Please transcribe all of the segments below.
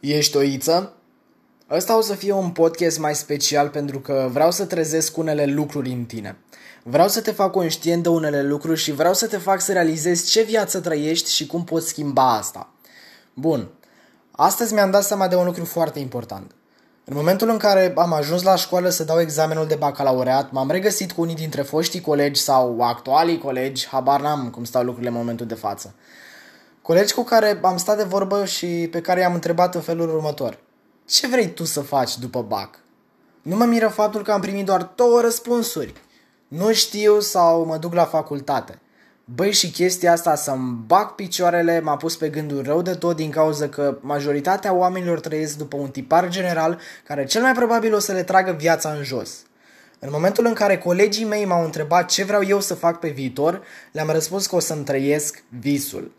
Ești o iță? Ăsta o să fie un podcast mai special pentru că vreau să trezesc unele lucruri în tine. Vreau să te fac conștient de unele lucruri și vreau să te fac să realizezi ce viață trăiești și cum poți schimba asta. Bun. Astăzi mi-am dat seama de un lucru foarte important. În momentul în care am ajuns la școală să dau examenul de bacalaureat, m-am regăsit cu unii dintre foștii colegi sau actualii colegi, habar n-am cum stau lucrurile în momentul de față. Colegi cu care am stat de vorbă și pe care i-am întrebat în felul următor. Ce vrei tu să faci după BAC? Nu mă miră faptul că am primit doar două răspunsuri. Nu știu sau mă duc la facultate. Băi, și chestia asta să-mi bag picioarele m-a pus pe gânduri rău de tot din cauza că majoritatea oamenilor trăiesc după un tipar general care cel mai probabil o să le tragă viața în jos. În momentul în care colegii mei m-au întrebat ce vreau eu să fac pe viitor, le-am răspuns că o să-mi trăiesc visul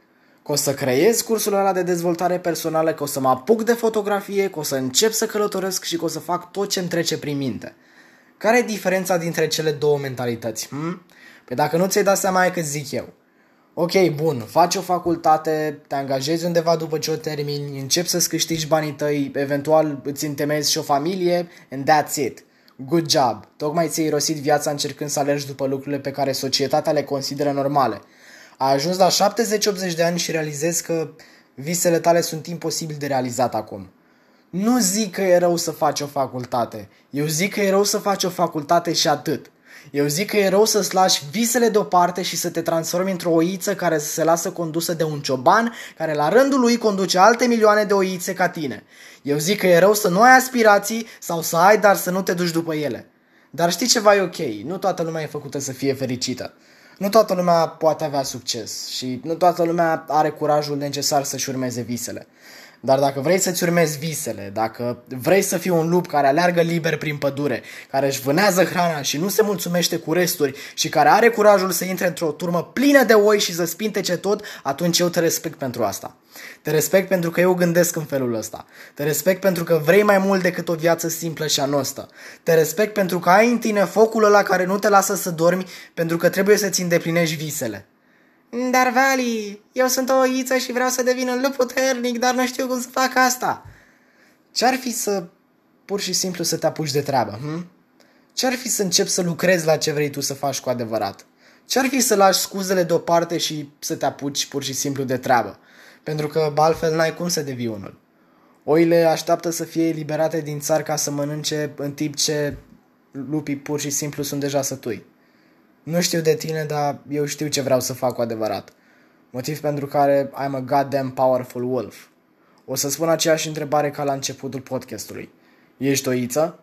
că o să creez cursul ăla de dezvoltare personală, că o să mă apuc de fotografie, că o să încep să călătoresc și că o să fac tot ce îmi trece prin minte. Care e diferența dintre cele două mentalități? Hm? Păi dacă nu ți-ai dat seama e că zic eu. Ok, bun, faci o facultate, te angajezi undeva după ce o termini, începi să-ți câștigi banii tăi, eventual îți întemezi și o familie, and that's it. Good job. Tocmai ți-ai irosit viața încercând să alergi după lucrurile pe care societatea le consideră normale – a ajuns la 70-80 de ani și realizezi că visele tale sunt imposibil de realizat acum. Nu zic că e rău să faci o facultate. Eu zic că e rău să faci o facultate și atât. Eu zic că e rău să-ți lași visele deoparte și să te transformi într-o oiță care să se lasă condusă de un cioban care la rândul lui conduce alte milioane de oițe ca tine. Eu zic că e rău să nu ai aspirații sau să ai, dar să nu te duci după ele. Dar știi ceva e ok, nu toată lumea e făcută să fie fericită nu toată lumea poate avea succes și nu toată lumea are curajul necesar să-și urmeze visele. Dar dacă vrei să-ți urmezi visele, dacă vrei să fii un lup care aleargă liber prin pădure, care își vânează hrana și nu se mulțumește cu resturi și care are curajul să intre într-o turmă plină de oi și să spintece tot, atunci eu te respect pentru asta. Te respect pentru că eu gândesc în felul ăsta. Te respect pentru că vrei mai mult decât o viață simplă și anostă. Te respect pentru că ai în tine focul ăla care nu te lasă să dormi pentru că trebuie să-ți îndeplinești visele. Dar, Vali, eu sunt o oiță și vreau să devin un lup puternic, dar nu știu cum să fac asta. Ce-ar fi să pur și simplu să te apuci de treabă, hm? Ce-ar fi să începi să lucrezi la ce vrei tu să faci cu adevărat? Ce-ar fi să lași scuzele deoparte și să te apuci pur și simplu de treabă? Pentru că altfel n-ai cum să devii unul. Oile așteaptă să fie eliberate din țar ca să mănânce în timp ce lupii pur și simplu sunt deja sătui. Nu știu de tine, dar eu știu ce vreau să fac cu adevărat. Motiv pentru care I'm a goddamn powerful wolf. O să spun aceeași întrebare ca la începutul podcastului. Ești o iță?